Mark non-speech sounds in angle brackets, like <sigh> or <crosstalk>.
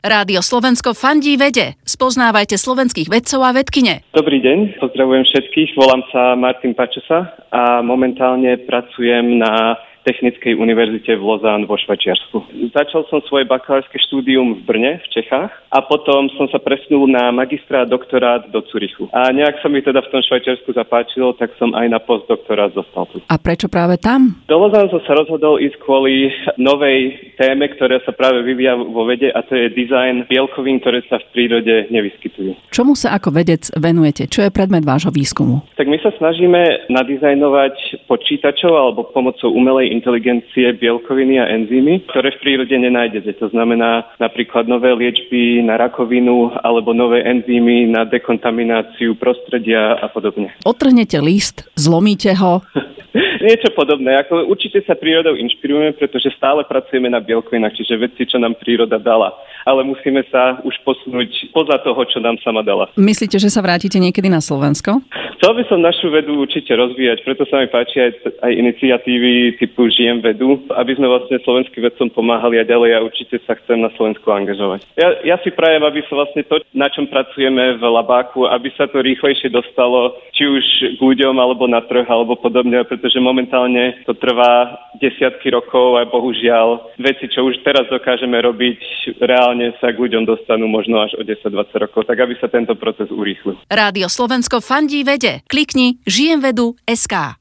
Rádio Slovensko fandí vede. Spoznávajte slovenských vedcov a vedkine. Dobrý deň, pozdravujem všetkých. Volám sa Martin Pačesa a momentálne pracujem na Technickej univerzite v Lozán vo Švajčiarsku. Začal som svoje bakalárske štúdium v Brne, v Čechách a potom som sa presnul na magistra a doktorát do Curychu. A nejak sa mi teda v tom Švajčiarsku zapáčilo, tak som aj na postdoktorát zostal tu. A prečo práve tam? Do Lozán som sa rozhodol ísť kvôli novej téme, ktorá sa práve vyvíja vo vede a to je dizajn bielkovín, ktoré sa v prírode nevyskytujú. Čomu sa ako vedec venujete? Čo je predmet vášho výskumu? Tak my sa snažíme nadizajnovať počítačov alebo pomocou umelej inteligencie bielkoviny a enzymy, ktoré v prírode nenájdete. To znamená napríklad nové liečby na rakovinu alebo nové enzymy na dekontamináciu prostredia a podobne. Otrhnete list, zlomíte ho, <laughs> Niečo podobné. Ako určite sa prírodou inšpirujeme, pretože stále pracujeme na bielkovinách, čiže veci, čo nám príroda dala. Ale musíme sa už posunúť poza toho, čo nám sama dala. Myslíte, že sa vrátite niekedy na Slovensko? Chcel by som našu vedu určite rozvíjať, preto sa mi páči aj, aj iniciatívy typu Žijem vedu, aby sme vlastne slovenským vedcom pomáhali a ďalej a určite sa chcem na Slovensku angažovať. Ja, ja si prajem, aby sa vlastne to, na čom pracujeme v labáku, aby sa to rýchlejšie dostalo či už k ľuďom alebo na trh alebo podobne, pretože momentálne to trvá desiatky rokov a bohužiaľ veci, čo už teraz dokážeme robiť, reálne sa k ľuďom dostanú možno až o 10-20 rokov, tak aby sa tento proces urýchlil. Rádio Slovensko fandí vede. Klikni žijem vedu SK.